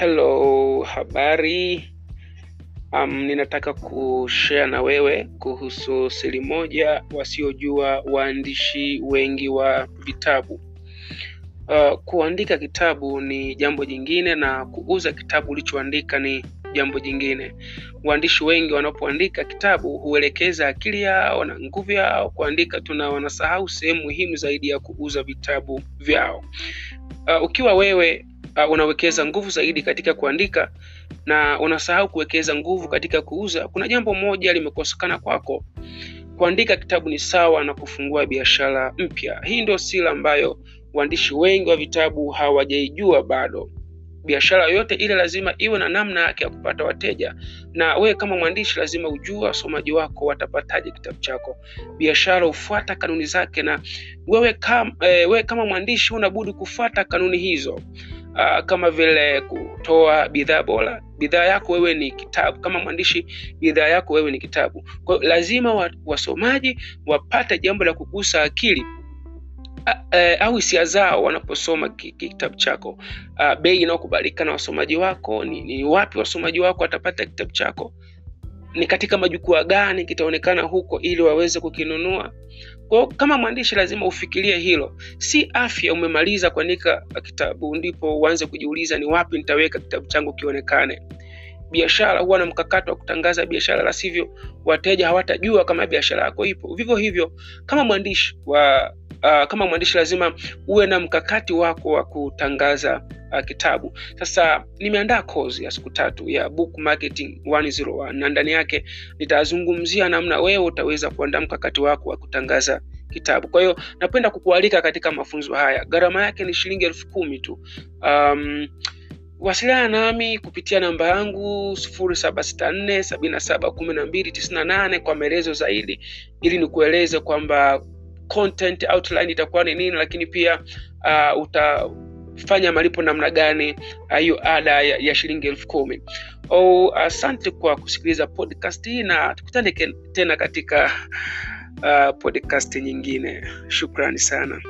Hello, habari. Um, ninataka kushare na wewe kuhusu siri moja wasiojua waandishi wengi wa vitabu. Uh, kuandika kitabu ni jambo jingine na kuuza kitabu ulichoandika ni jambo jingine. Waandishi wengi wanapoandika kitabu huelekeza akili yao na nguvu yao kuandika tuna wanasahau sehemu muhimu zaidi ya kuuza vitabu vyao. Uh, ukiwa wewe uh, unawekeza nguvu zaidi katika kuandika na unasahau kuwekeza nguvu katika kuuza, kuna jambo moja limekosekana kwako. Kuandika kitabu ni sawa na kufungua biashara mpya. Hii ndio siri ambayo waandishi wengi wa vitabu hawajaijua bado. Biashara yoyote ile lazima iwe na namna yake ya kupata wateja, na wewe kama mwandishi lazima ujue wasomaji wako watapataje kitabu chako. Biashara hufuata kanuni zake, na wewe kama, e, wewe kama mwandishi unabudi kufuata kanuni hizo. Uh, kama vile kutoa bidhaa bora. Bidhaa yako wewe ni kitabu. Kama mwandishi, bidhaa yako wewe ni kitabu. Kwa lazima wa, wasomaji wapate jambo la kugusa akili uh, au hisia zao wanaposoma kitabu chako. Uh, bei inayokubalika na wasomaji wako ni, ni wapi wasomaji wako watapata kitabu chako, ni katika majukwaa gani kitaonekana huko ili waweze kukinunua. Kwa kama mwandishi lazima ufikirie hilo. Si afya umemaliza kuandika kitabu ndipo uanze kujiuliza ni wapi nitaweka kitabu changu kionekane. Biashara huwa na mkakati wa kutangaza biashara, la sivyo wateja hawatajua kama biashara yako ipo. Vivyo hivyo kama mwandishi wa uh, kama mwandishi lazima uwe na mkakati wako wa kutangaza uh, kitabu. Sasa nimeandaa kozi ya siku tatu ya Book Marketing 101 na ndani yake nitazungumzia namna wewe utaweza kuandaa mkakati wako wa kutangaza kitabu. Kwa hiyo napenda kukualika katika mafunzo haya. Gharama yake ni shilingi elfu kumi tu. Um, wasiliana nami kupitia namba yangu sufuri saba sita nne sabini na saba kumi na mbili tisini na nane kwa maelezo zaidi, ili nikueleze kwamba content outline itakuwa ni nini, lakini pia uh, utafanya malipo namna gani hiyo uh, ada ya, ya shilingi elfu kumi. Oh, asante kwa kusikiliza podcast hii na tukutane tena katika uh, podcast nyingine. Shukrani sana.